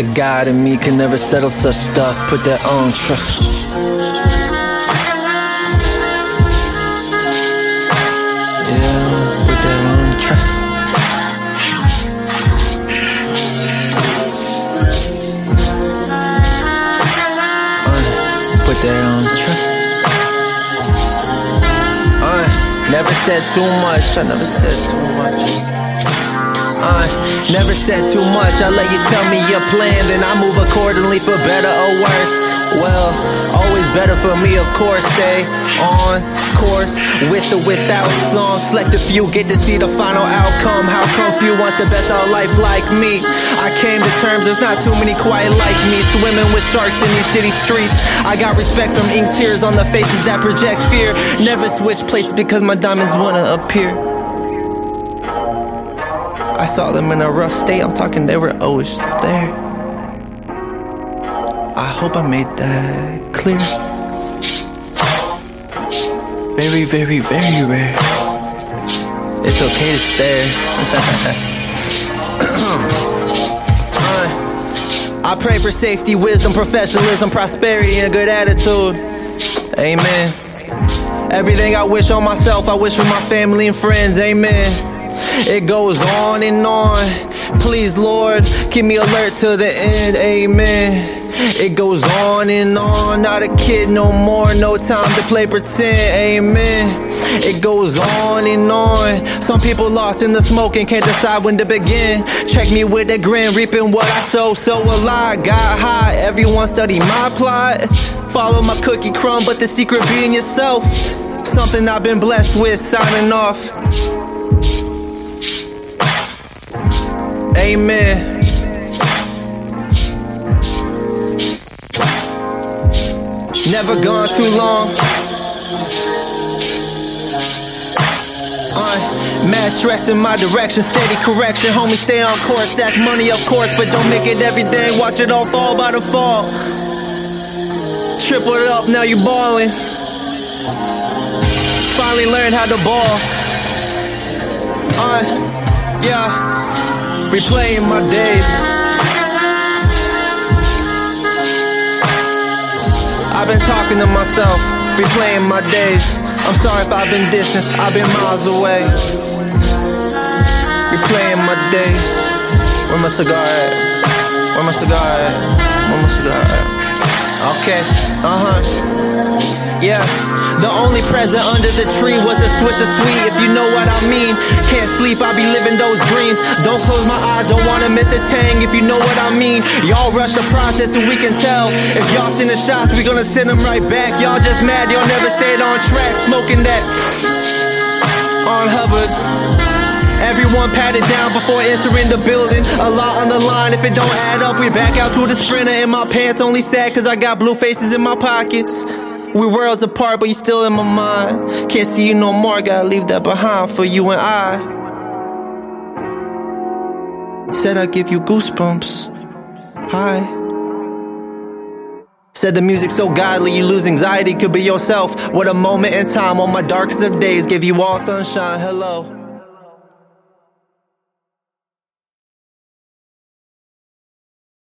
The God in me can never settle such stuff. Put their own trust. Yeah, put their own trust. Uh, put their own trust. Uh, never said too much. I never said too much. Uh, never said too much. I let you tell me your plan, then I move accordingly for better or worse. Well, always better for me, of course. Stay on course with or without song. Select a few, get to see the final outcome. How come few wants the best out life like me? I came to terms, there's not too many quite like me. Swimming with sharks in these city streets. I got respect from ink tears on the faces that project fear. Never switch places because my diamonds wanna appear. I saw them in a rough state, I'm talking they were always there. I hope I made that clear. Very, very, very rare. It's okay to stare. I pray for safety, wisdom, professionalism, prosperity, and a good attitude. Amen. Everything I wish on myself, I wish for my family and friends. Amen. It goes on and on. Please, Lord, keep me alert to the end. Amen. It goes on and on. Not a kid no more. No time to play pretend. Amen. It goes on and on. Some people lost in the smoke and can't decide when to begin. Check me with a grin, reaping what I sow. So will I. Got high. Everyone study my plot. Follow my cookie crumb, but the secret being yourself. Something I've been blessed with. Signing off. Amen. Never gone too long. Uh, mad stress in my direction, steady correction. Homie, stay on course. Stack money, of course, but don't make it everything. Watch it all fall by the fall. Triple it up, now you balling. Finally learned how to ball. Uh, yeah, replaying my days. I've been talking to myself, replaying my days. I'm sorry if I've been distant, I've been miles away. Replaying my days. Where my cigar at? Where my cigar at? Where my cigar at? Okay, uh huh. Yeah, the only present under the tree was a swish of sweet, if you know what I mean. Sleep, I be living those dreams. Don't close my eyes, don't wanna miss a tang, if you know what I mean. Y'all rush the process and we can tell. If y'all send the shots, we gonna send them right back. Y'all just mad, y'all never stayed on track, smoking that on Hubbard. Everyone patted down before entering the building. A lot on the line, if it don't add up, we back out to the sprinter. In my pants, only sad cause I got blue faces in my pockets. We worlds apart, but you still in my mind. Can't see you no more, gotta leave that behind for you and I. Said I give you goosebumps. Hi. Said the music so godly, you lose anxiety, could be yourself. What a moment in time on my darkest of days, give you all sunshine. Hello.